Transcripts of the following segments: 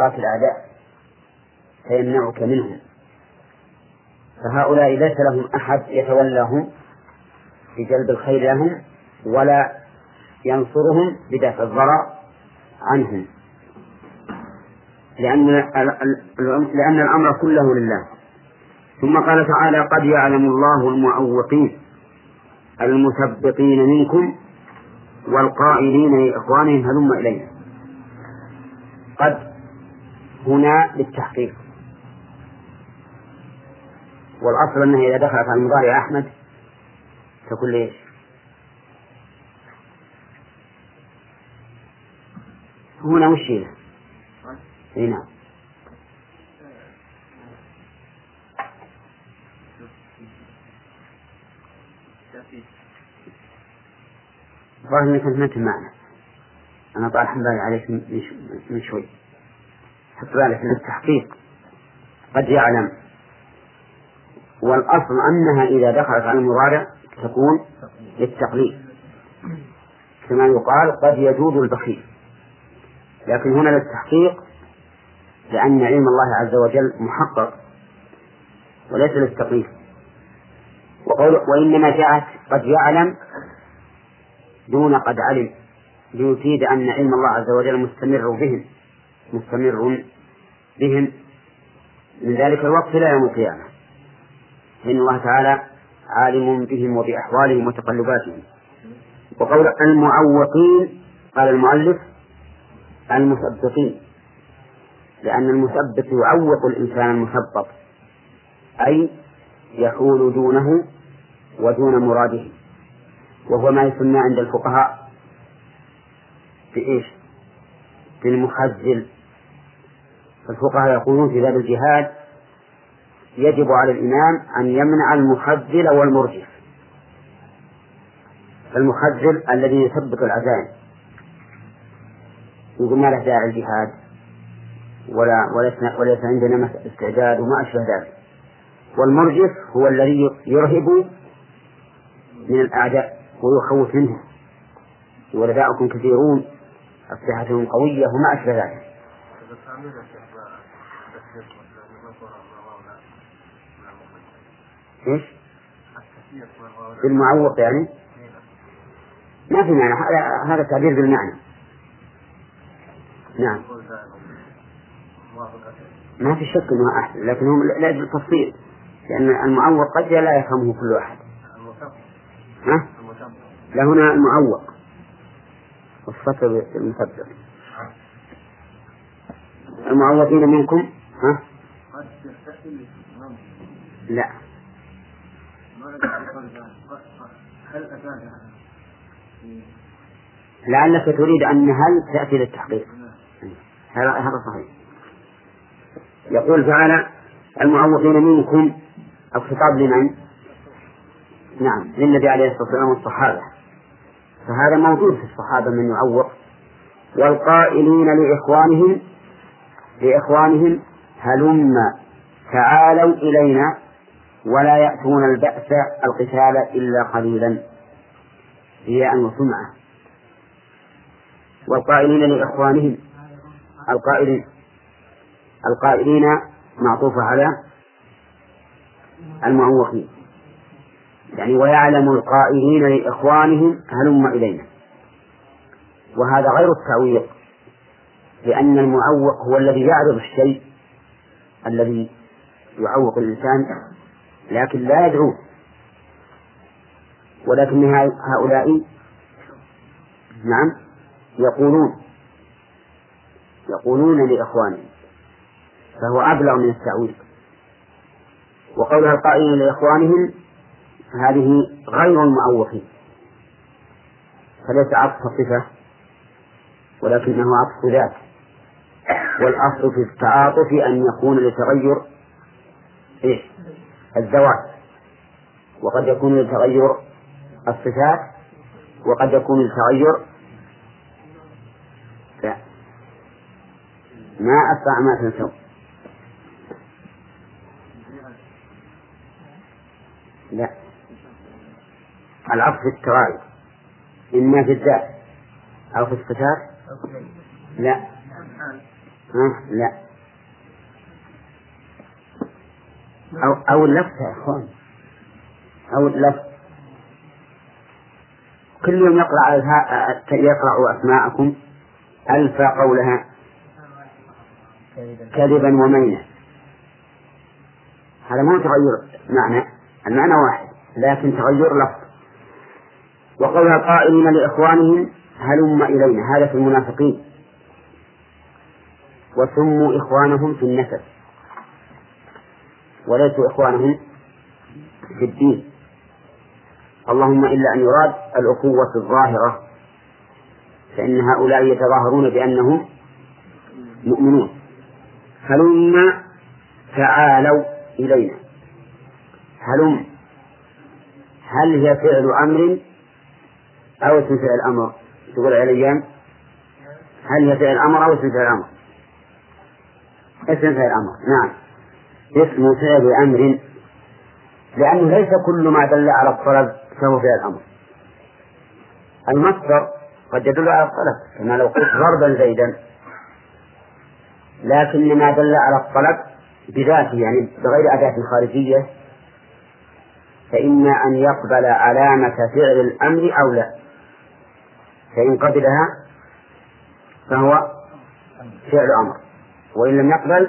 مشقات الأعداء فيمنعك منهم. فهؤلاء ليس لهم أحد يتولاهم في جلب الخير لهم ولا ينصرهم بدفع الضرر عنهم. لأن لأن الأمر كله لله. ثم قال تعالى قد يعلم الله المعوقين المثبطين منكم والقائلين لإخوانهم هلم إلينا. قد هنا للتحقيق والأصل أنها إذا دخلت على المضارع أحمد تقول ليش؟ هنا وش هي؟ إي نعم الظاهر انك انت معنا أنا طال بالي عليك من شوي حط بالك للتحقيق قد يعلم. والأصل أنها إذا دخلت على المضارع تكون للتقليد. كما يقال قد يجود البخيل. لكن هنا للتحقيق لأن علم الله عز وجل محقق وليس للتقليد. وقول وإنما جاءت قد يعلم دون قد علم ليفيد أن علم الله عز وجل مستمر بهم. مستمر بهم. من ذلك الوقت إلى يوم القيامة. فإن الله تعالى عالم بهم وبأحوالهم وتقلباتهم. وقول المعوقين قال المؤلف المثبطين. لأن المثبت يعوق الإنسان المثبط. أي يحول دونه ودون مراده. وهو ما يسمى عند الفقهاء بإيش؟ بالمخزل. الفقهاء يقولون في باب الجهاد يجب على الإمام أن يمنع المخزل والمرجف. المخزل الذي يثبت العزائم يقول ما له داعي الجهاد ولا وليس وليس عندنا استعداد وما أشبه ذلك. والمرجف هو الذي يرهب من الأعداء ويخوف منهم. ولداؤكم كثيرون أسلحتهم قوية وما أشبه ذلك. إيش؟ بالمعوق يعني؟ ما في معنى هذا تعبير بالمعنى نعم ما في شك إنه احسن لكن هم لا بالتفصيل لأن المعوق قد لا يفهمه كل أحد ها؟ لا هنا المعوق والصفر المثبت المعوقين منكم؟ ها؟ لا. لعلك تريد أن هل تأتي للتحقيق. هذا هذا صحيح. يقول تعالى المعوقين منكم الخطاب لمن؟ نعم للنبي عليه الصلاة والسلام والصحابة. فهذا موجود في الصحابة من يعوق والقائلين لإخوانهم لإخوانهم هلم تعالوا إلينا ولا يأتون البأس القتال إلا قليلا. رياء وسمعة والقائلين لإخوانهم القائلين القائلين معطوفة على المعوقين. يعني ويعلم القائلين لإخوانهم هلم إلينا. وهذا غير التعويق لأن المعوق هو الذي يعرض الشيء الذي يعوق الإنسان لكن لا يدعوه ولكن هؤلاء نعم يقولون يقولون لإخوانهم فهو أبلغ من التعويض وقولها القائلين لإخوانهم هذه غير المعوقين فليس عطف صفة ولكنه عطف ذات. والأصل في التعاطف أن يكون لتغير إيش الذوات وقد يكون لتغير الصفات وقد يكون لتغير لا ما أسرع ما تنسوا. لا. العطف التغاير. إما في الذات. أو في الصفات؟ لا. ها؟ لا. أو أو اللفظ يا إخوان. أو اللفظ كل يوم يقرأ يقرأ أسماءكم ألف قولها. كذبا ومينا هذا مو تغير معنى. المعنى واحد لكن تغير لفظ. وقولها قائلين لإخوانهم هلم إلينا. هذا في المنافقين. وسموا إخوانهم في النسب. وليسوا إخوانهم في الدين. اللهم إلا أن يراد الأخوة الظاهرة فإن هؤلاء يتظاهرون بأنهم مؤمنون. هلم تعالوا إلينا هلم هل هي فعل أمر أو اسم فعل أمر؟ تقول عليان هل هي فعل أمر أو اسم فعل أمر؟ اسم فعل أمر نعم. اسم فعل أمر. لأنه ليس كل ما دل على الطلب فهو فعل أمر. المصدر قد يدل على الطلب كما لو قلت ضربا زيدا. لكن ما دل على الطلب بذاته يعني بغير أداة خارجية فإما أن يقبل علامة فعل الأمر أو لا. فإن قبلها فهو فعل أمر. وإن لم يقبل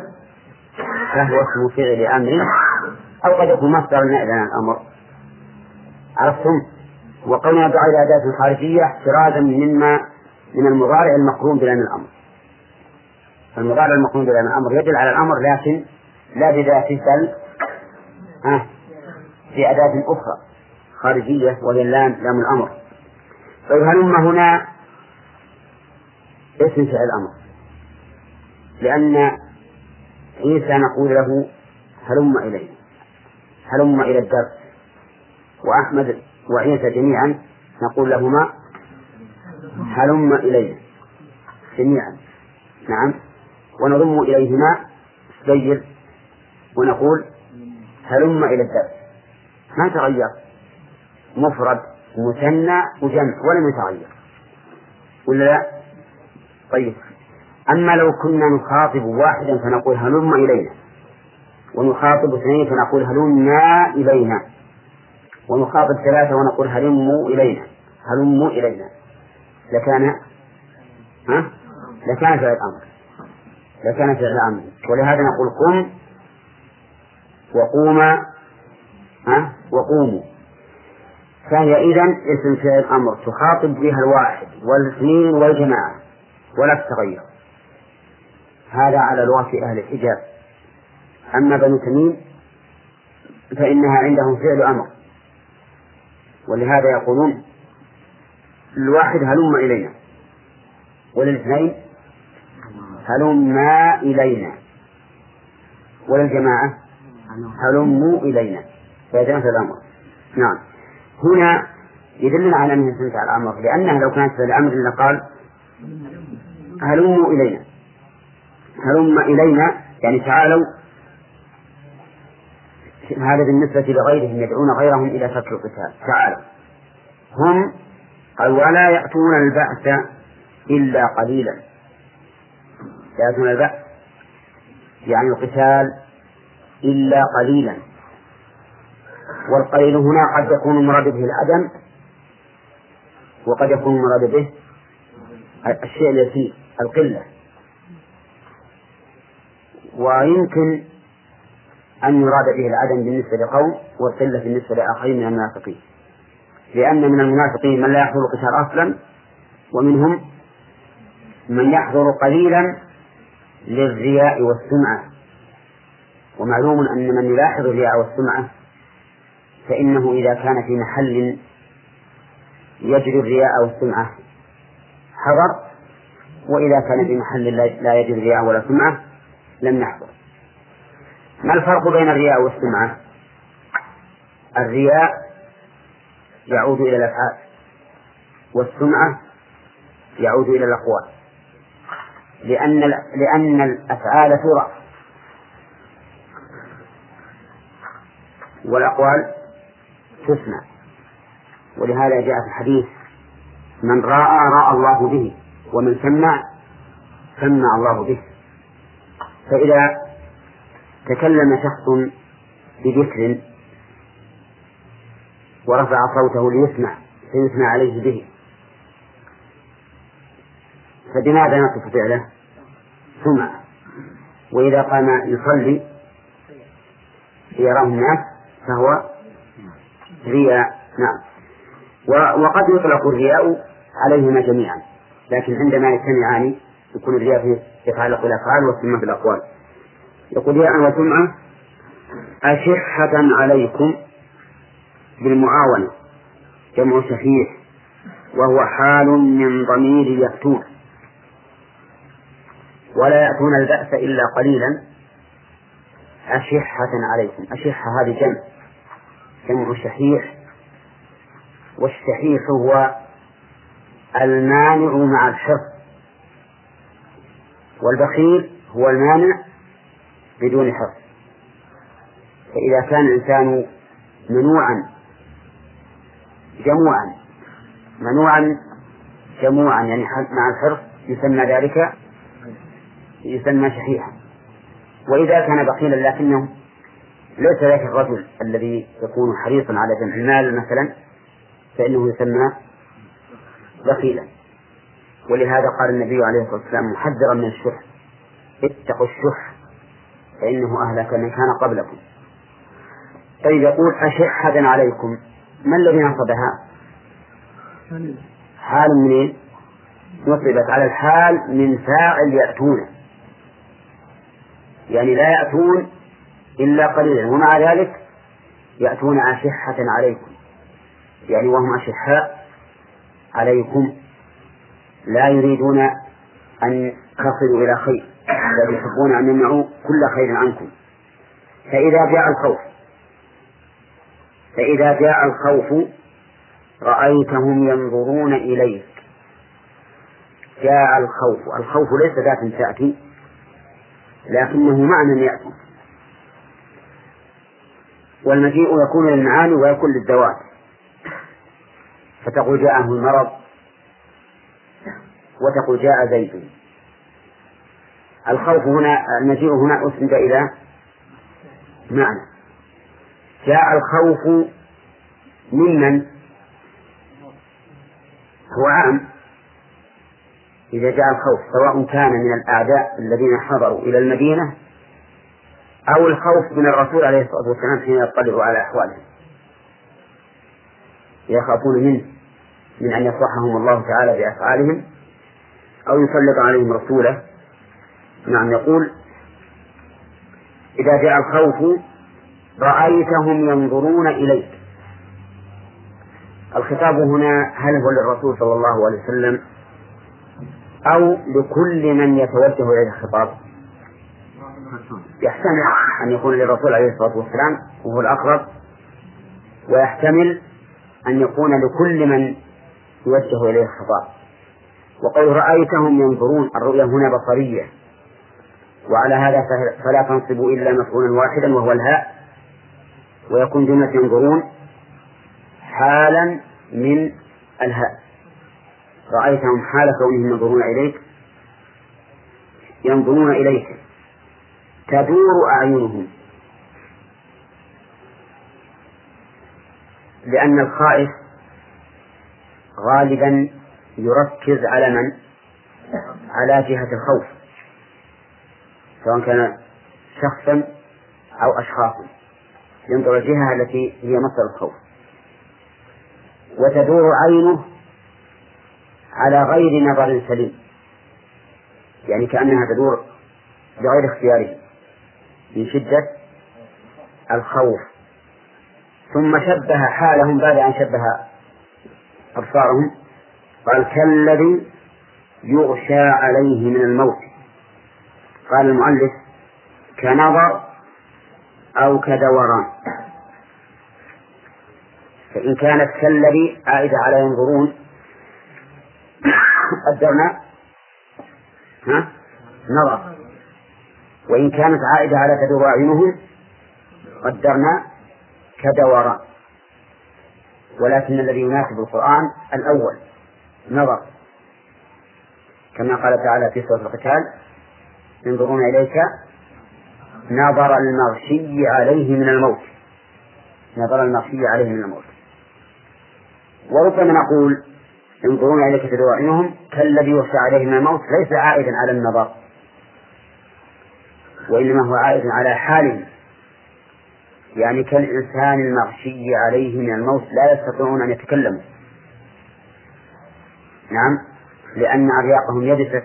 فهو اسم فعل أمر أو قد يكون مصدر نائبا عن الأمر. عرفتم؟ وقولنا بغير أداة خارجية احترازا مما من المضارع المقرون بلام الأمر. المضارع المقرون بلام الأمر يدل على الأمر لكن لا بذاته بل في أداة أخرى خارجية وهي اللام لام الأمر. طيب هلم هنا اسم فعل الأمر. لأن عيسى نقول له هلم إلينا هلم إلى الدرس وأحمد وعيسى جميعا نقول لهما هلم إلينا جميعا. نعم. ونضم إليهما سير ونقول هلم إلى الدرس ما تغير؟ مفرد مثنى وجمع ولم يتغير. ولا؟ لا؟ طيب. أما لو كنا نخاطب واحدا فنقول هلم إلينا ونخاطب اثنين فنقول هلمنا إلينا ونخاطب ثلاثة ونقول هلموا إلينا هلموا إلينا. لكان ها؟ لكان فعل أمر لكان فعل أمر ولهذا نقول قم وقوما ها؟ وقوموا. فهي إذا اسم فعل أمر تخاطب بها الواحد والإثنين والجماعة ولا تتغير. هذا على لغة أهل الحجاز أما بنو تميم فإنها عندهم فعل أمر. ولهذا يقولون الواحد هلم إلينا وللاثنين هلما إلينا وللجماعة هلموا إلينا. فيتنفذ الأمر. نعم. هنا يدلنا على أنها تنفع الأمر لأنها لو كانت في الأمر لقال هلموا إلينا. هلم إلينا يعني تعالوا. هذا بالنسبة لغيرهم يدعون غيرهم إلى ترك القتال. تعالوا. هم قال ولا يأتون البأس إلا قليلا. يأتون البأس يعني القتال إلا قليلا. والقليل هنا قد يكون المراد به العدم وقد يكون المراد به الشيء اليسير القلة. ويمكن أن يراد به العدم بالنسبة لقوم والقلة بالنسبة لآخرين من المنافقين. لأن من المنافقين من لا يحضر القتال أصلا ومنهم من يحضر قليلا للرياء والسمعة. ومعلوم أن من يلاحظ الرياء والسمعة فإنه إذا كان في محل يجري الرياء والسمعة حضر وإذا كان في محل لا يجري الرياء ولا سمعة لم يحضر ما الفرق بين الرياء والسمعة؟ الرياء يعود إلى الأفعال والسمعة يعود إلى الأقوال. لأن لأن الأفعال ترى. والأقوال تسمع. ولهذا جاء في الحديث من رأى رأى الله به ومن سمع سمع الله به. فإذا تكلم شخص بذكر ورفع صوته ليسمع فيثنى عليه به فبماذا نصف فعله؟ سمع وإذا قام يصلي ليراه الناس فهو رياء نعم وقد يطلق الرياء عليهما جميعا لكن عندما يجتمعان يكون الرياء يتعلق بالأفعال والسمة بالأقوال. يقول رياء وسمعة أشحة عليكم بالمعاونة. جمع شحيح وهو حال من ضمير يأتون. ولا يأتون البأس إلا قليلا. أشحة عليكم. أشحة هذه جمع. جمع شحيح والشحيح هو المانع مع الحرص. والبخيل هو المانع بدون حرص فإذا كان الإنسان منوعا جموعا منوعا جموعا يعني مع الحرص يسمى ذلك يسمى شحيحا. وإذا كان بخيلا لكنه ليس ذاك الرجل الذي يكون حريصا على جمع المال مثلا فإنه يسمى بخيلا. ولهذا قال النبي عليه الصلاة والسلام محذرا من الشح. اتقوا الشح فإنه أهلك من كان قبلكم. طيب يقول أشحة عليكم ما الذي نصبها؟ حال منين؟ نصبت على الحال من فاعل يأتون. يعني لا يأتون إلا قليلا ومع ذلك يأتون أشحة عليكم. يعني وهم أشحاء عليكم. لا يريدون أن تصلوا إلى خير بل يحبون أن يمنعوا كل خير عنكم. فإذا جاء الخوف فإذا جاء الخوف رأيتهم ينظرون إليك. جاء الخوف الخوف ليس ذات تأتي لكنه معنى يأتي. والمجيء يكون للمعاني ويكون للذوات فتقول جاءه المرض وتقول جاء زيد. الخوف هنا المجيء هنا أسند إلى معنى. جاء الخوف ممن؟ هو عام. إذا جاء الخوف سواء كان من الأعداء الذين حضروا إلى المدينة أو الخوف من الرسول عليه الصلاة والسلام حين يطلع على أحوالهم يخافون منه من أن يصحهم الله تعالى بأفعالهم. أو يسلط عليهم رسوله. نعم يقول إذا جاء الخوف رأيتهم ينظرون إليك. الخطاب هنا هل هو للرسول صلى الله عليه وسلم أو لكل من يتوجه إليه الخطاب؟ يحتمل أن يكون للرسول عليه الصلاة والسلام وهو الأقرب ويحتمل أن يكون لكل من يوجه إليه الخطاب. وقول رأيتهم ينظرون الرؤيا هنا بصرية. وعلى هذا فلا تنصب إلا مفعولا واحدا وهو الهاء. ويكون جملة ينظرون حالا من الهاء. رأيتهم حال كونهم ينظرون إليك. ينظرون إليك. تدور أعينهم. لأن الخائف غالبا يركز على من؟ على جهة الخوف. سواء كان شخصا أو أشخاصا. ينظر الجهة التي هي مصدر الخوف. وتدور عينه على غير نظر سليم. يعني كأنها تدور بغير اختياره. من شدة الخوف. ثم شبه حالهم بعد أن شبه أبصارهم. قال كالذي يغشى عليه من الموت. قال المؤلف كنظر أو كدوران. فإن كانت كالذي عائدة على ينظرون. قدرنا. ها؟ نظر. وإن كانت عائدة على تدور أعينهم قدرنا كدوران. ولكن الذي يناسب القرآن الأول. نظر. كما قال تعالى في سورة القتال ينظرون إليك نظر المغشي عليه من الموت. نظر المغشي عليه من الموت. وربما نقول ينظرون إليك تدور كالذي يخشى عليه من الموت ليس عائدا على النظر. وإنما هو عائد على حاله يعني كالإنسان المغشي عليه من الموت لا يستطيعون أن يتكلموا. نعم. لأن أرياقهم يبست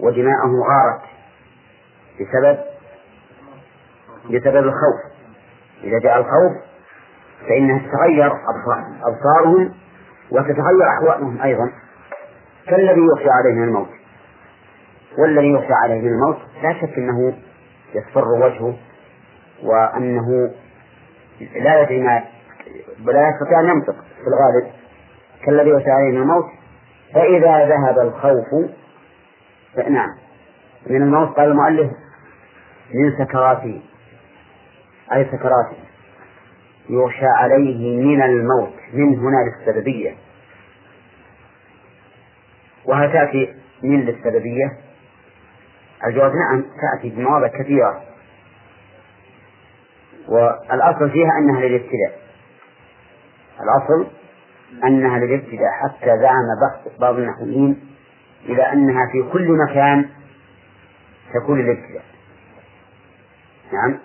ودماءهم غارت بسبب بسبب الخوف. إذا جاء الخوف فإنها تتغير أبصارهم وتتغير أحوالهم أيضا. كالذي يخشى عليه من الموت والذي يخشى عليه من الموت لا شك أنه يصفر وجهه وأنه لا يدري ما ولا يستطيع أن ينطق في الغالب. كالذي عليه من الموت. فإذا ذهب الخوف نعم من الموت قال المؤلف من سكراته أي سكراته يغشى عليه من الموت من هنا للسببية وهل تأتي من للسببية؟ الجواب نعم تأتي بمواضع كثيرة. والأصل فيها أنها للابتداء الأصل أنها للابتداء حتى زعم بعض النحويين إلى أنها في كل مكان تكون للابتداء. نعم.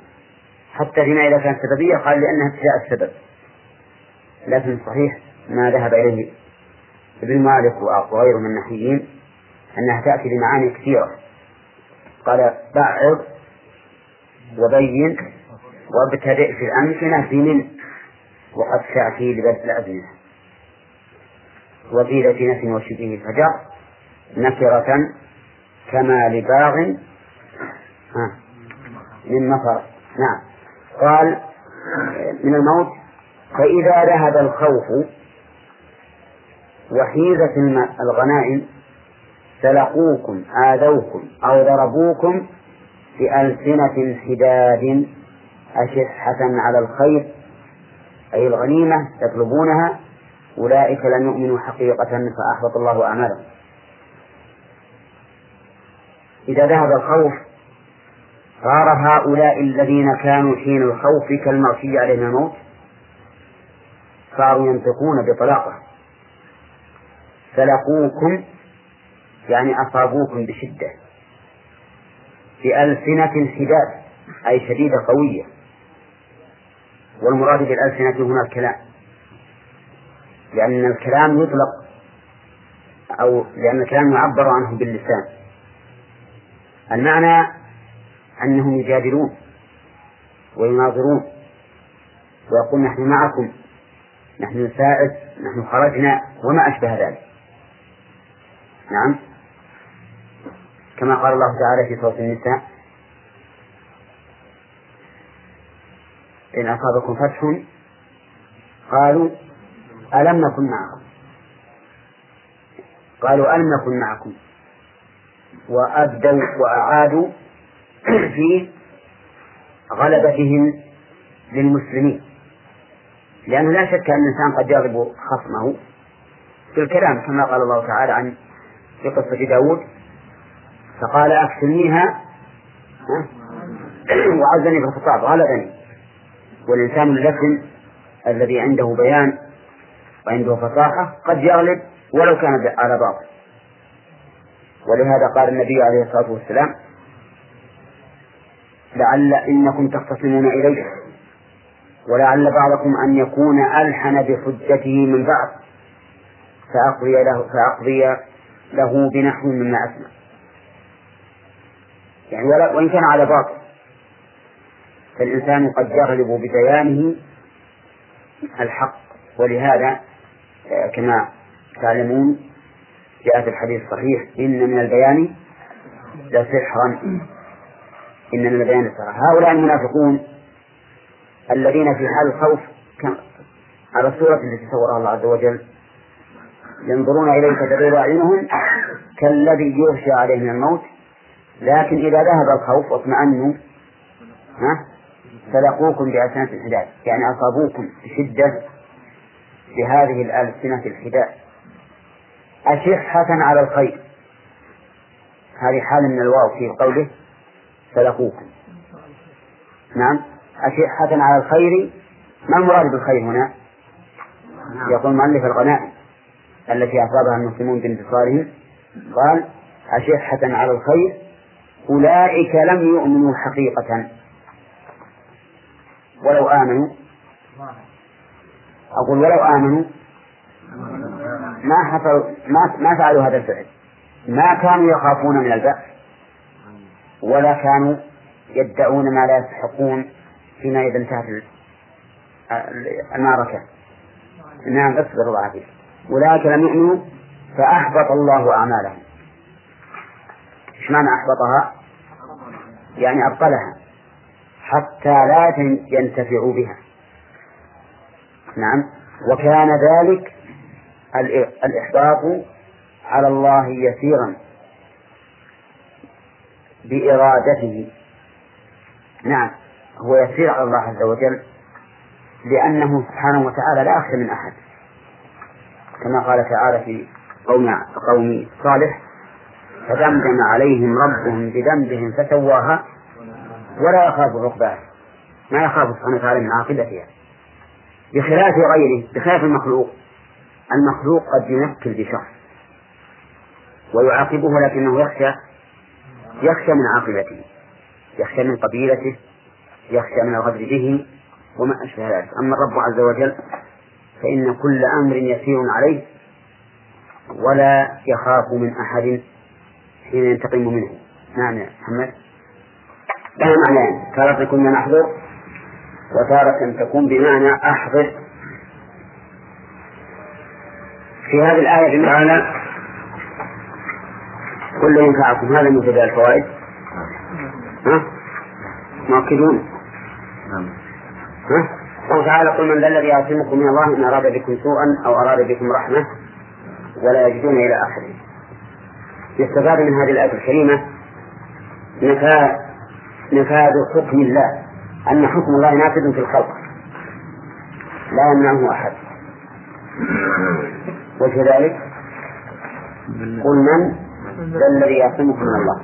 حتى فيما إذا كانت سببية قال لأنها ابتداء السبب. لكن صحيح ما ذهب إليه ابن مالك وغيره من النحويين أنها تأتي بمعاني كثيرة. قال بعض وبين وابتدئ في الأمكنة في من وقد تأتي لبدء الأزمنة وقيل في نفي وشبه الفجر نكرة كما لباغ. من مطر. نعم. قال من الموت فإذا ذهب الخوف وحيزت الغنائم سلقوكم آذوكم أو ضربوكم بألسنة حداد أشحة على الخير أي الغنيمة يطلبونها أولئك لم يؤمنوا حقيقة فأحبط الله أعمالهم. إذا ذهب الخوف صار هؤلاء الذين كانوا حين الخوف كالمغشي عليهم الموت صاروا ينطقون بطلاقة. سلقوكم يعني أصابوكم بشدة. بألسنة حداد أي شديدة قوية. والمراد بالألسنة هنا الكلام. لأن الكلام يطلق أو لأن الكلام يعبر عنه باللسان. المعنى أنهم يجادلون ويناظرون ويقول نحن معكم نحن نساعد نحن خرجنا وما أشبه ذلك. نعم. كما قال الله تعالى في سورة النساء إن أصابكم فتح قالوا ألم نكن معكم؟ قالوا ألم نكن معكم؟ وأبدوا وأعادوا في غلبتهم للمسلمين. لأنه لا شك أن الإنسان قد يغلب خصمه في الكلام كما قال الله تعالى عن في قصة داود فقال أكفنيها وعزني في الخطاب غلبني. والإنسان اللسن الذي عنده بيان وعنده فصاحة قد يغلب ولو كان على باطل. ولهذا قال النبي عليه الصلاة والسلام لعل إنكم تختصمون إليه ولعل بعضكم أن يكون ألحن بحجته من بعض فأقضي له فأقضي له بنحو مما أسمع. يعني وإن كان على باطل فالإنسان قد يغلب ببيانه الحق ولهذا كما تعلمون جاء في الحديث الصحيح إن من البيان لسحرا. إن من البيان لسحرا. هؤلاء المنافقون الذين في حال الخوف على الصورة التي صورها الله عز وجل. ينظرون إليك تدور أعينهم كالذي يغشى عليه من الموت. لكن إذا ذهب الخوف واطمأنوا ها؟ سلقوكم بألسنة الحداد. يعني أصابوكم بشدة. بهذه الألسنة الحداد أشحة على الخير. هذه حال من الواو في قوله سلقوكم نعم. أشحة على الخير ما المراد بالخير هنا؟ يقول مؤلف الغنائم التي أصابها المسلمون بانتصارهم. قال أشحة على الخير أولئك لم يؤمنوا حقيقة. ولو آمنوا. أقول ولو آمنوا ما حصلوا ما ما فعلوا هذا الفعل. ما كانوا يخافون من البأس ولا كانوا يدعون ما لا يستحقون فيما إذا انتهت المعركة. نعم اصبر الله عليك. أولئك لم يؤمنوا فأحبط الله أعمالهم. إيش معنى أحبطها؟ يعني أبطلها حتى لا ينتفعوا بها. نعم. وكان ذلك الإحباط على الله يسيرا بإرادته. نعم. هو يسير على الله عز وجل لأنه سبحانه وتعالى لا أخشى من أحد. كما قال تعالى في قوم قوم صالح فدمدم عليهم ربهم بذنبهم فسواها ولا يخاف عقباها. ما يخاف سبحانه وتعالى من عاقبتها. بخلاف غيره بخلاف المخلوق. المخلوق قد ينكل بشخص ويعاقبه لكنه يخشى يخشى من عاقبته يخشى من قبيلته يخشى من الغدر به وما أشبه ذلك. أما الرب عز وجل فإن كل أمر يسير عليه ولا يخاف من أحد حين ينتقم منه. نعم يا محمد. لها معنيان. كنا نحضر. وتارة تكون بمعنى أحضر. في هذه الآية بمعنى كل ينفعكم. هذا من جزاء الفوائد. ها؟ مؤكدون. نعم. ها؟ الله تعالى قل من ذا الذي يعصمكم من الله إن أراد بكم سوءا أو أراد بكم رحمة ولا يجدون إلى آخره. يستفاد من هذه الآية الكريمة نفاذ حكم الله. أن حكم الله نافذ في الخلق. لا يمنعه أحد. وكذلك قل من ذا الذي يعصمكم من الله؟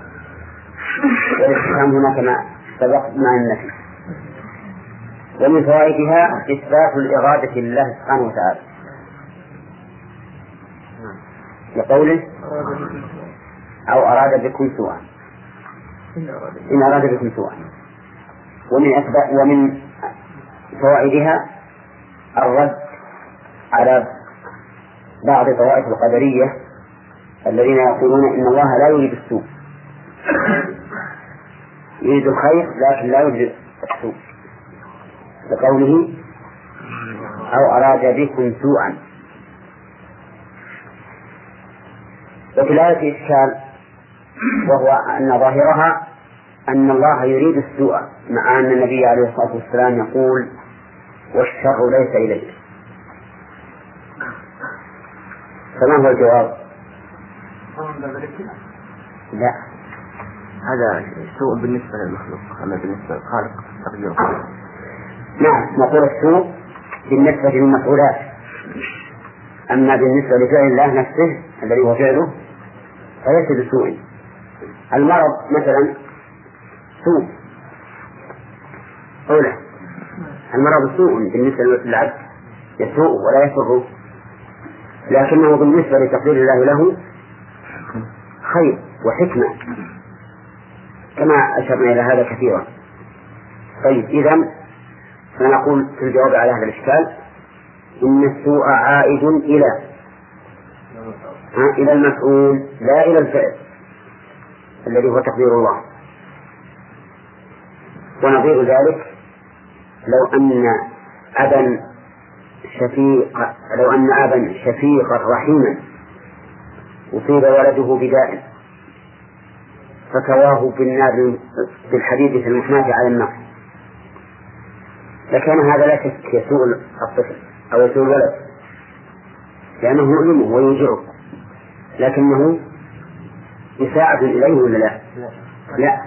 والاستفهام هنا كما سبق مع النفي ومن فوائدها إثبات الإرادة لله سبحانه وتعالى. لقوله أو أراد بكم سوءا. إن أراد بكم سوءا. ومن أسباب ومن فوائدها الرد على بعض طوائف القدرية الذين يقولون إن الله لا يريد السوء. يريد الخير لكن لا يريد السوء. لقوله أو أراد بكم سوءا. وفي الآية إشكال وهو أن ظاهرها أن الله يريد السوء. مع أن النبي عليه الصلاة والسلام يقول والشر ليس إليك. فما هو الجواب؟ لا. هذا سوء بالنسبة للمخلوق أما بالنسبة للخالق تقدير نعم نقول السوء بالنسبة للمفعولات. أما بالنسبة لفعل الله نفسه الذي هو فعله فليس بسوء. المرض مثلا سوء. أولى المرض سوء بالنسبة للعبد يسوء ولا يسره لكنه بالنسبة لتقدير الله له خير وحكمة كما أشرنا إلى هذا كثيرا. طيب إذا فنقول في الجواب على هذا الإشكال إن السوء عائد إلى إلى المفعول لا إلى الفعل الذي هو تقدير الله. ونظير ذلك لو أن أبا شفيق لو أن أبا شفيقا رحيما أصيب ولده بداء فكواه بالنار بالحديد في المحناة على النار لكان هذا لا شك يسوء الطفل أو يسوء الولد لأنه يؤلمه ويوجعه لكنه إساءة إليه ولا لا؟ لا.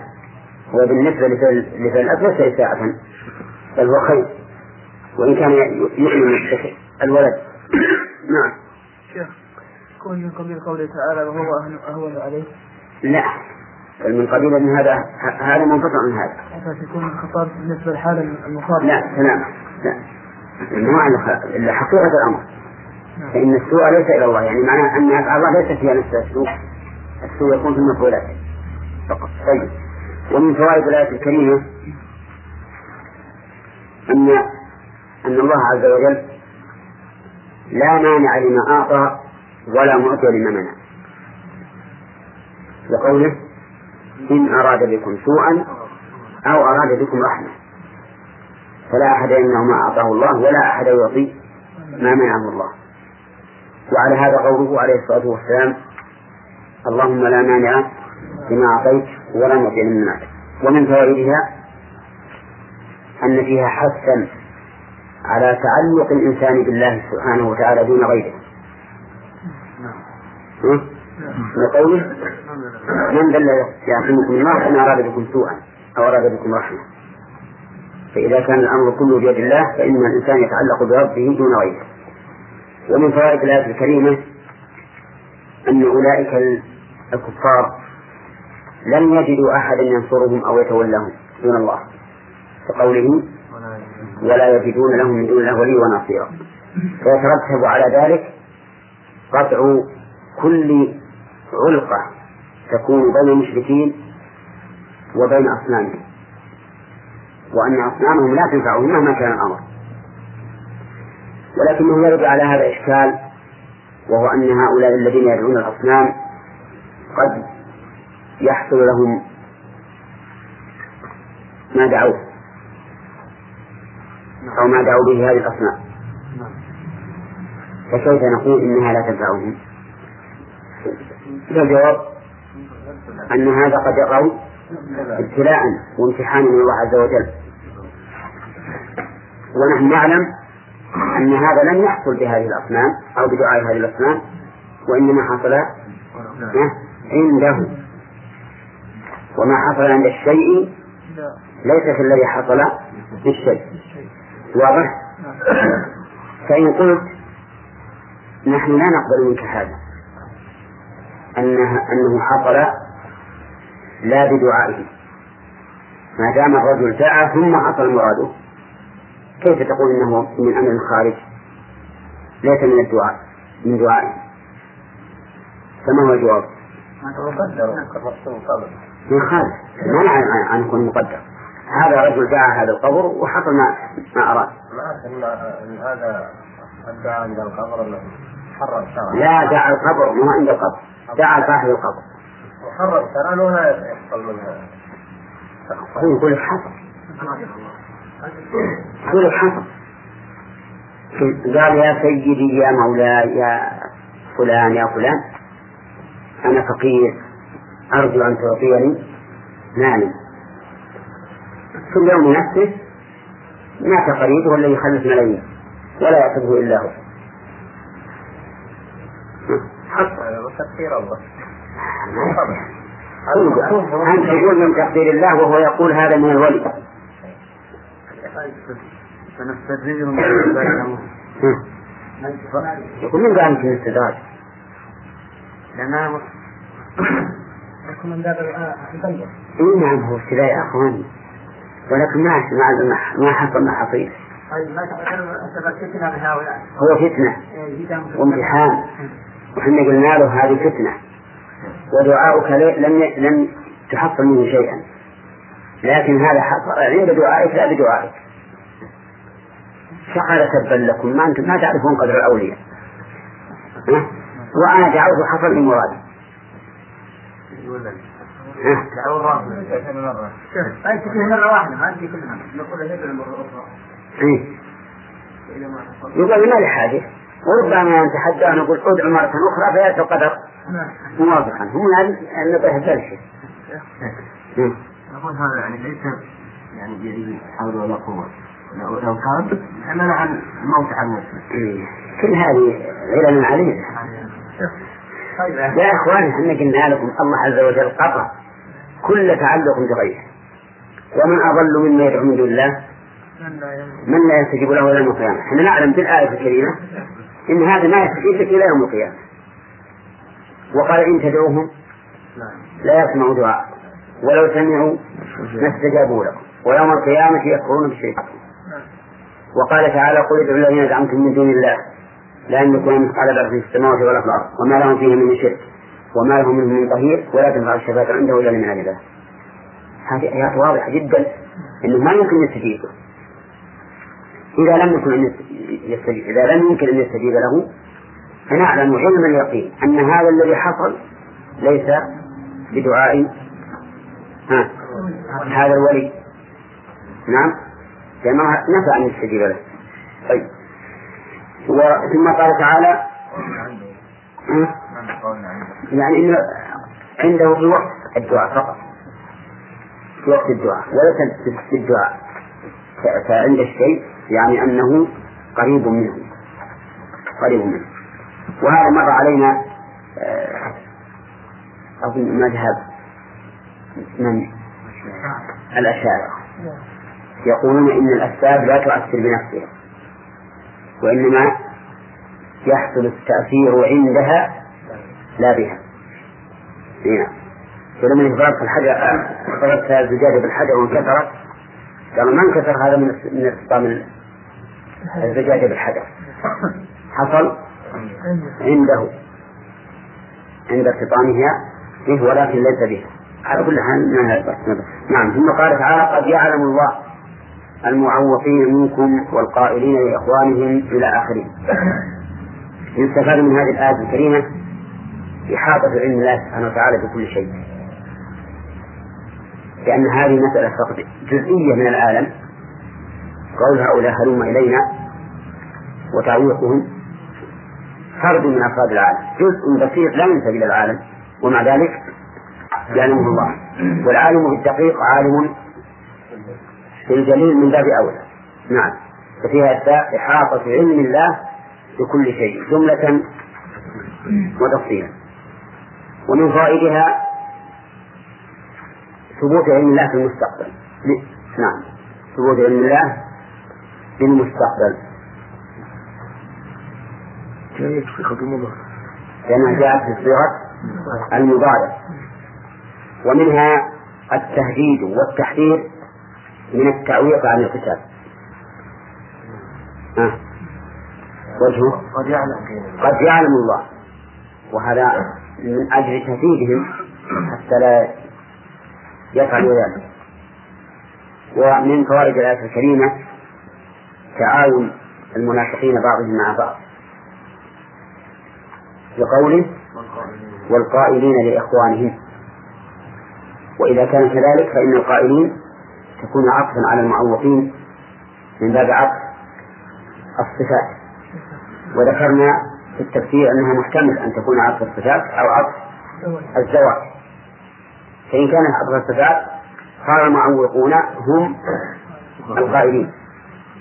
هو بالنسبة لفعل الأب ليس إساءة بل هو خير وإن كان يؤلم الولد نعم شيخ كون من قبيل قوله تعالى وهو أهون عليه لا بل من قبيل أن هذا هذا منقطع عن هذا. يكون الخطاب بالنسبة للحالة المقابلة. لا تماما لا. ما إلا حقيقة الأمر. نعم. فإن السوء ليس إلى الله يعني معناه أن أفعال الله ليست فيها نفس السوء. السوء يكون في المفعولات فقط. طيب. ومن فوائد الآية الكريمة أن أن الله عز وجل لا مانع لما أعطى ولا معطي لما منع. لقوله إن أراد بكم سوءا أو أراد بكم رحمة. فلا أحد يمنع ما أعطاه الله ولا أحد يعطي ما منعه الله. وعلى هذا قوله عليه الصلاة والسلام اللهم لا مانع لما أعطيت ولا معطي لما منعت. ومن فوائدها أن فيها حثا على تعلق الإنسان بالله سبحانه وتعالى دون غيره. لقوله من ذا يعصمكم الله إن أراد بكم سوءا أو أراد بكم رحمة. فإذا كان الأمر كله بيد الله فإن الإنسان يتعلق بربه دون غيره. ومن فوائد الآية الكريمة أن أولئك الكفار لم يجدوا أحدا ينصرهم أو يتولاهم دون الله. كقوله ولا يجدون لهم من دون الله ولي ونصيرا. فيترتب على ذلك قطع كل علقة تكون بين المشركين وبين أصنامهم. وأن أصنامهم لا تنفعهم مهما كان الأمر. ولكنه يرد على هذا إشكال وهو أن هؤلاء الذين يدعون الأصنام قد يحصل لهم ما دعوه. أو ما دعوا به هذه الأصنام فكيف نقول إنها لا تنفعهم الجواب أن هذا قد يقع ابتلاء وامتحان من الله عز وجل. ونحن نعلم أن هذا لم يحصل بهذه الأصنام أو بدعاء هذه الأصنام وإنما حصل عنده. وما حصل عند الشيء ليس الذي حصل بالشيء واضح؟ فإن قلت نحن لا نقبل منك هذا. أنه, أنه حصل لا بدعائه. ما دام الرجل دعا ثم حصل مراده. كيف تقول إنه من أمر خارج ليس من الدعاء من دعائه. فما هو الجواب؟ من خارج. ما نعلم يكون مقدر. هذا رجل دعا هذا القبر وحصل ما ما أراد. ما هذا الدعاء عند القبر الذي حرم الشرع لا دعا القبر مو عند القبر. دعا صاحب القبر. وحرم الشرع ولا يحصل منها يقول لك حصل يقول لك حصل قال يا سيدي يا مولاي يا فلان يا فلان أنا فقير أرجو أن تعطيني مالي. في اليوم نفسه مات قريبه الذي يخلف ملايين ولا يعتبه إلا هو. تقدير الله. أنت تقول من تقدير الله وهو يقول هذا من الولي. سنستدرجهم يقول من قال في الاستدراج؟ لأنها من باب البلد اي نعم هو ابتلاء يا أخواني. ولكن ما ما ما حصل ما حصيل. طيب ما فتنة بهؤلاء هو فتنة. وامتحان وحنا قلنا له هذه فتنة. ودعاؤك لم لم تحصل منه شيئا. لكن هذا حصل عند دعائك لا بدعائك. فقال تبا لكم ما أنتم ما تعرفون قدر الأولياء. وأنا دعوت حصل لي مرادي كل مرة واحدة ما نقول هذا مرة أخرى إيه. يقول ما لحاجة وربما نتحدى نقول ادعو مرة أخرى فيأتي القدر موافقا هم يعني نبه ذلك نقول هذا يعني ليس يعني بيده حول ولا قوة لو كان حمل عن الموت عن نفسه إيه. كل هذه علل علينا يا اخواني إحنا قلنا لكم الله عز وجل قطع كل تعلق بغيره. ومن أضل مما يدعو من دون الله من لا يستجيب له إلى يوم القيامة. إحنا نعلم في الآية الكريمة إن هذا ما يستجيب لك إلى يوم القيامة. وقال إن تدعوهم لا. يسمعوا دعاء. ولو سمعوا ما استجابوا لكم. ويوم القيامة يكفرون بشرككم وقال تعالى قل ادعوا الذين زعمتم من دون الله لا يملكون مثقال ذرة في السماوات ولا في الأرض وما لهم فيه من شرك. وما لهم منه من ظهير ولا تنفع الشفاعة عنده إلا لمن أذن هذه آيات واضحة جدا أنه ما يمكن يستجيب. إذا لم يكن أن يستجيب إذا لم يمكن أن يستجيب له فنعلم علم اليقين أن هذا الذي حصل ليس بدعاء. ها هذا الولي. نعم. لأنه نفى أن يستجيب له. طيب. ثم قال تعالى يعني إنه عنده في وقت الدعاء فقط. في وقت الدعاء وليس في الدعاء. فعند الشيء يعني أنه قريب منه. قريب منه. وهذا مر علينا آه، أظن مذهب من؟ الأشاعرة. يقولون إن الأسباب لا تؤثر بنفسها وإنما يحصل التأثير عندها لا بها نعم فلما ضربت الحجر ضربت الزجاجة بالحجر وانكسرت قالوا ما انكسر هذا من من ارتطام الزجاجة بالحجر. حصل عنده عند ارتطامها به ولكن ليس بها. على كل حال نعم. ثم قال تعالى قد يعلم الله المعوقين منكم والقائلين لإخوانهم إلى آخره. يستفاد من هذه الآية الكريمة إحاطة علم الله سبحانه وتعالى بكل شيء. لأن هذه مسألة فقد جزئية من العالم. قول هؤلاء هلم إلينا وتعويقهم فرد من أفراد العالم. جزء بسيط لا ينسب إلى العالم ومع ذلك يعلمه الله. والعالم بالدقيق عالم بالجليل من باب أولى. نعم. ففيها إحاطة علم الله بكل شيء. جملة وتفصيلا. ومن فوائدها ثبوت علم الله في المستقبل. نعم. ثبوت علم الله في المستقبل. لأنها جاءت في صيغة المضارع ومنها التهديد والتحذير من التعويق عن الكتاب. آه. وجهه؟ قد يعلم قد يعلم الله. وهذا من أجل تهديدهم حتى لا يفعلوا ذلك. ومن فوائد الآية الكريمة تعاون المنافقين بعضهم مع بعض. بقوله والقائلين لإخوانهم. وإذا كان كذلك فإن القائلين تكون عطفا على المعوقين من باب عطف الصفات. وذكرنا في التفسير أنها محتمل أن تكون عطف الصفات أو عطف الزواج. فإن كان عطف الصفات صار المعوقون هم القائلين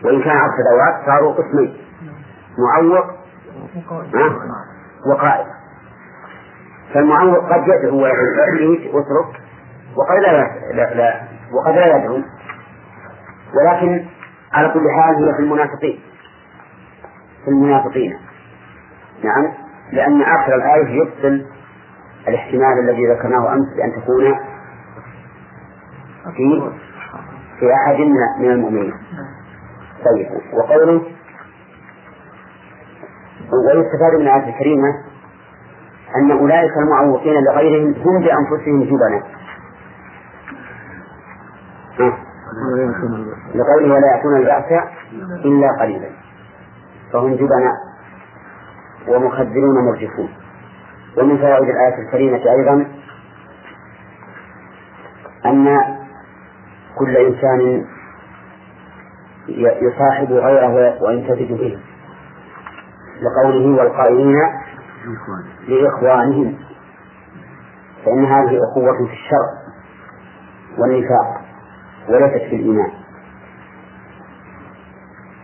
وإن كان عطف الذوات صاروا قسمين. معوق وقائل فالمعوق قد يدعو ويقول اترك وقد لا لا, لا وقد لا يدعو. ولكن على كل حال هي في المنافقين. في المنافقين. نعم. لأن آخر الآية يبطل الاحتمال الذي ذكرناه أمس بأن تكون في في أحد من المؤمنين. طيب وقوله ويستفاد من الآية الكريمة أن أولئك المعوقين لغيرهم هم بأنفسهم جبناء لقوله ولا يأتون البأس إلا قليلا. فهم جبناء ومخذلون مرجفون. ومن فوائد الآية الكريمة أيضا أن كل إنسان يصاحب غيره وينتفج به لقوله والقائلين لإخوانهم. فإن هذه أخوة في الشر والنفاق وليست في الإيمان.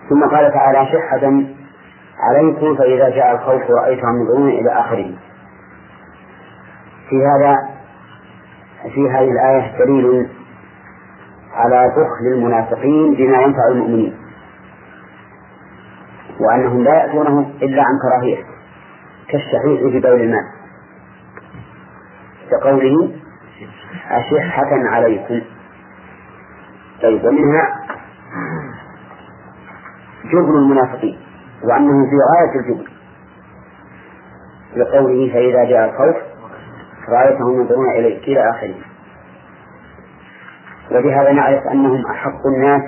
ثم قال تعالى شحة عليكم فإذا جاء الخوف رأيتهم يدعون إلى آخره في هذا في هذه الآية دليل على بخل المنافقين بما ينفع المؤمنين. وأنهم لا يأتونهم إلا عن كراهية كالشحيح بول المال كقوله أشحة عليكم. طيب ومنها جبن المنافقين. وأنهم في غاية الجبن لقوله فإذا جاء الخوف رأيتهم ينظرون إليك إلى آخره. وبهذا نعرف أنهم أحق الناس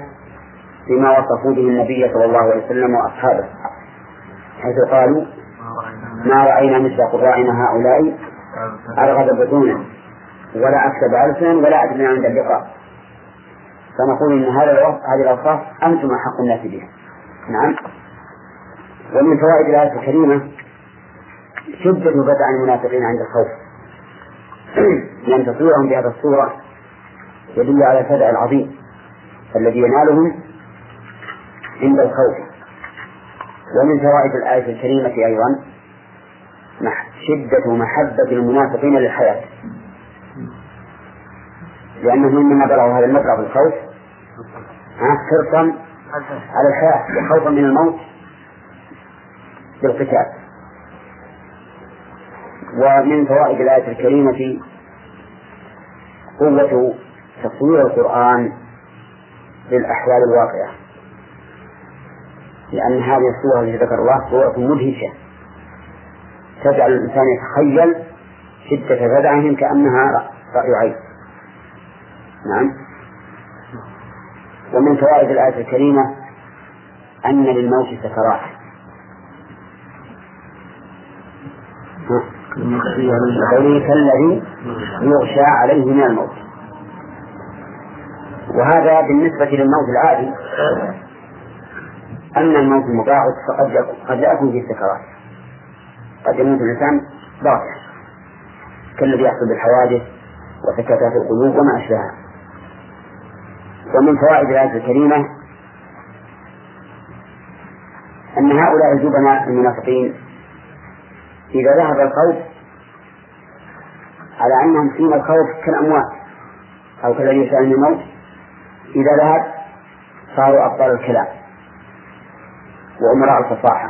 بما وصفوا به النبي صلى الله عليه وسلم وأصحابه حيث قالوا ما رأينا مثل قرائنا هؤلاء أرغب بطونا ولا أكسب ألسنا ولا أدنى عند اللقاء. فنقول إن هذا هذه الأوصاف أنتم أحق الناس بها. نعم. ومن فوائد الآية الكريمة شدة بدع المنافقين عند الخوف. لأن تصويرهم بهذه الصورة يدل على الفزع العظيم الذي ينالهم عند الخوف. ومن فوائد الآية الكريمة أيضا شدة محبة المنافقين للحياة. لأنهم إنما بلغوا هذا المبلغ بالخوف حرصا على الحياة وخوفا من الموت. بالقتال. ومن فوائد الآية الكريمة قوة تصوير القرآن للأحوال الواقعة. لأن هذه الصورة التي ذكر الله صورة مدهشة. تجعل الإنسان يتخيل شدة فزعهم كأنها رأي عين. نعم. ومن فوائد الآية الكريمة أن للموت سكرات. قوله كالذي يغشى عليه من الموت. وهذا بالنسبة للموت العادي. أما الموت المضاعف فقد قد لا يكون فيه سكرات قد يموت الإنسان ضاطع كالذي يحصل بالحوادث وسكتات القلوب وما أشبهها. ومن فوائد الآية الكريمة أن هؤلاء الجبناء المنافقين إذا ذهب الخوف على أنهم فيما الخوف كالأموات أو كالذي يسأل من الموت إذا ذهب صاروا أبطال الكلام وأمراء الفصاحة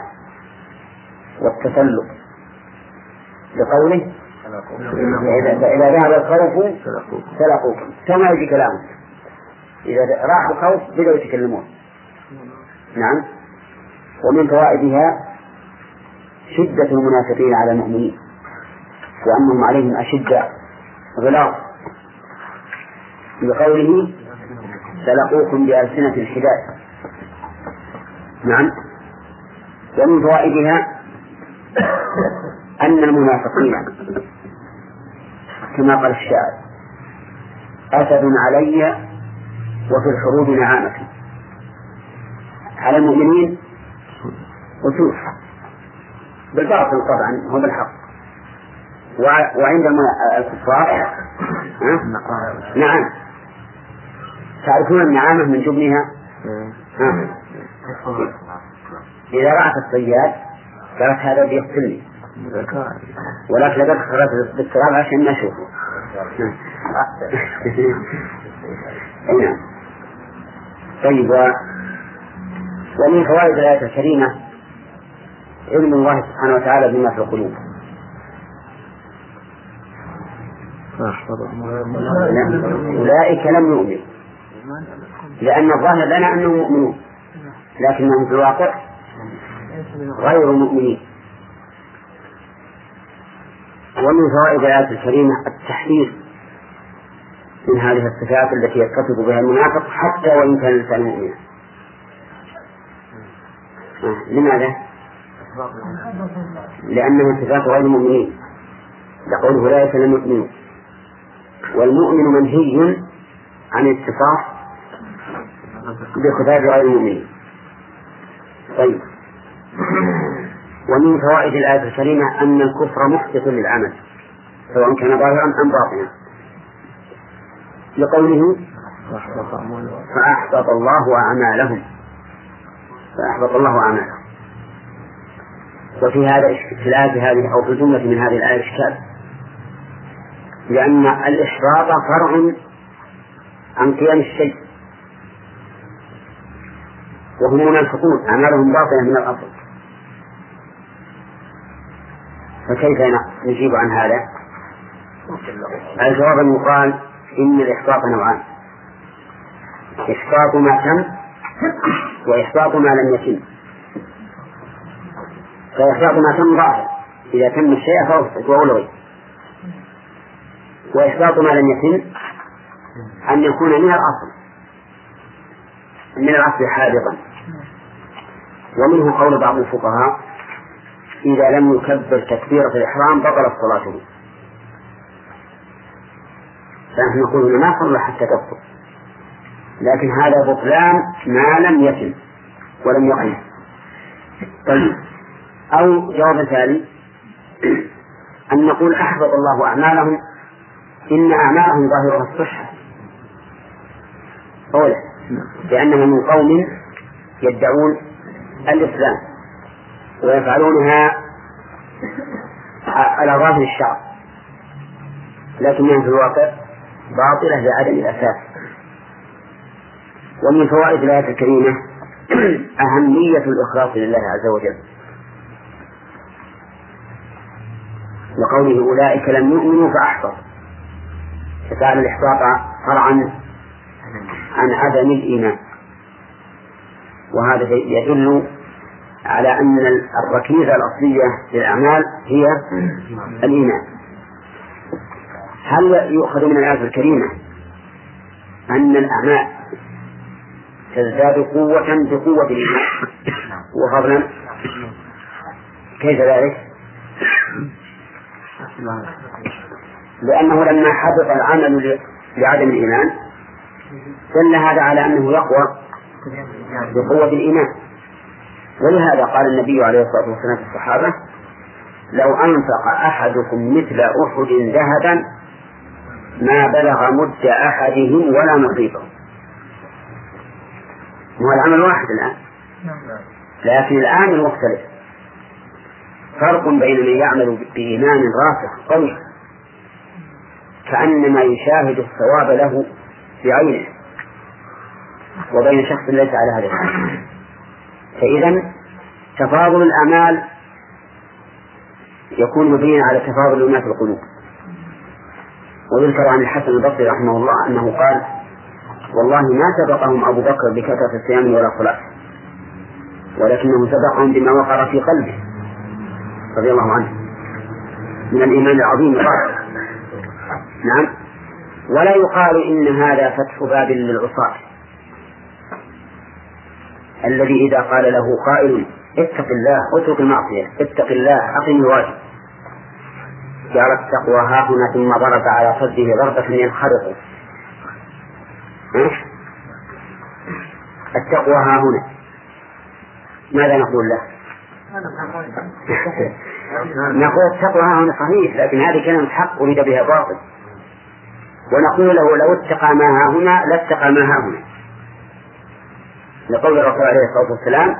والتسلط لقوله فإذا ذهب الخوف سلقوكم كما يجي كلامه. إذا راح الخوف بدأوا يتكلمون. نعم. ومن فوائدها شدة المنافقين على المؤمنين. وأنهم عليهم أشد غلاظ. بقوله سلقوكم بألسنة الحداد نعم. ومن فوائدها أن المنافقين كما قال الشاعر أسد علي وفي الحروب نعامة. على المؤمنين أسود بالباطل طبعا هو بالحق. وعند الكفار نعم. تعرفون النعامة من جبنها؟ إذا رأت الصياد قالت هذا بيقتلني ولكن لقد خرجت بالتراب عشان ما أشوفه. نعم. طيب ومن فوائد الآية الكريمة علم الله سبحانه وتعالى بما في القلوب. أولئك لم يؤمنوا. لأن الظاهر لنا أنهم مؤمنون. لكنهم في الواقع غير مؤمنين. ومن فوائد الآية الكريمة التحذير من هذه الصفات التي يتصف بها المنافق حتى وإن كان الإنسان مؤمنا. آه، لماذا؟ لأنها صفات غير المؤمنين. لقوله لا يسلم المؤمنون والمؤمن منهي عن اتصاف بصفات غير المؤمنين طيب. ومن فوائد الآية الكريمة أن الكفر محدث للعمل. سواء كان ظاهرا أم باطنا. لقوله فأحبط الله أعمالهم. فأحبط الله أعمالهم. وفي هذا في الآية هذه أو في الجملة من هذه الآية إشكال. لأن الإحباط فرع عن قيام الشيء. وهم منافقون أعمالهم باطلة من الأصل. فكيف نجيب عن هذا؟ الجواب أن يقال إن الإحقاق نوعان. إحقاق ما تم وإحقاق ما لم يتم. فإحقاق ما تم ظاهر. إذا تم الشيء فهو ألغي وإحقاق ما لم يتم أن يكون من الأصل. من الأصل حادقا ومنه قول بعض الفقهاء إذا لم يكبر تكبيرة الإحرام بطلت صلاته. فنحن نقول ما صلى حتى تبطل لكن هذا بطلان ما لم يتم ولم يقم. طيب. أو جواب ثاني. أن نقول أحبط الله أعمالهم إن أعمالهم ظاهرها الصحة. أولا لأنهم من قوم يدعون الإسلام ويفعلونها على ظاهر الشعب لكنها في الواقع باطلة لعدم الأساس. ومن فوائد الآية الكريمة أهمية الإخلاص لله عز وجل. وقوله أولئك لم يؤمنوا فأحبط فكان الإحباط فرعا عن عدم الإيمان. وهذا يدل على أن الركيزة الأصلية للأعمال هي الإيمان. هل يؤخذ من الآية الكريمة أن الأعمال تزداد قوة بقوة الإيمان؟ وفضلا؟ كيف ذلك؟ لأنه لما حدث العمل لعدم الإيمان دل هذا على أنه يقوى بقوة الإيمان. ولهذا قال النبي عليه الصلاة والسلام في الصحابة لو أنفق أحدكم مثل أحد ذهبا ما بلغ مد أحدهم ولا نصيبه هو العمل واحد الآن. لكن الآن مختلف فرق بين من يعمل بإيمان راسخ قوي كأنما يشاهد الثواب له بعينه وبين شخص ليس على هذا الحال. فإذا تفاضل الأعمال يكون مبينا على تفاضل ما في القلوب. ويذكر عن الحسن البصري رحمه الله أنه قال والله ما سبقهم أبو بكر بكثرة الصيام ولا صلاة ولكنه سبقهم بما وقر في قلبه. رضي الله عنه. من الإيمان العظيم. الراسخ نعم. ولا يقال إن هذا فتح باب للعصاة. الذي إذا قال له قائل اتق الله اترك المعصية اتق الله أقم الواجب. جعل التقوى ها هنا ثم ضرب على صدره ضربة ينخرط. التقوى ها هنا. ماذا نقول له؟ نقول التقوى ها هنا صحيح لكن هذه كلمة حق أريد بها باطل. ونقول له لو اتقى ما ها هنا لاتقى ما ها هنا. لقول الرسول عليه الصلاة والسلام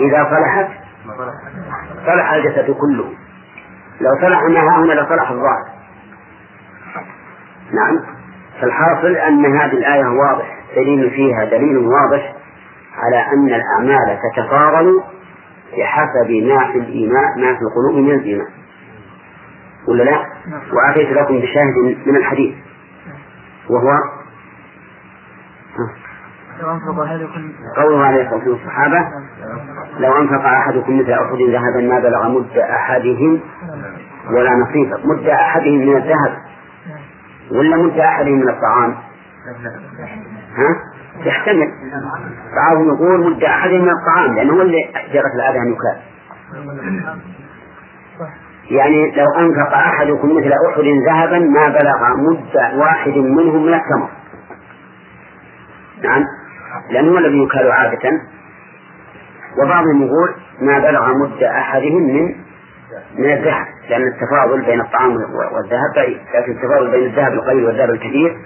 إذا صلحت صلح الجسد كله. لو صلح ما ها هنا لصلح الظاهر. نعم. فالحاصل أن هذه الآية واضح دليل فيها دليل واضح على أن الأعمال تتفاضل بحسب ما في الإيمان ما في القلوب من الإيمان. ولا لا؟ وأتيت لكم بشاهد من الحديث. وهو؟ قوله عليه الصلاة والسلام الصحابة لو أنفق أحدكم مثل أحد ذهبا ما بلغ مد أحدهم ولا نصيبا مد أحدهم من الذهب ولا مد أحدهم من الطعام؟ ها؟ يحتمل. بعضهم يقول مد أحدهم من الطعام لأنه هو اللي جرت العادة أن يكال يعني لو أنفق أحدكم مثل أحد ذهبا ما بلغ مد واحد منهم من التمر. نعم. لأنه هو الذي يكال عادة. وبعضهم يقول ما بلغ مد أحدهم من من الذهب لأن التفاضل بين الطعام والذهب بعيد لكن التفاضل بين الذهب القليل والذهب الكثير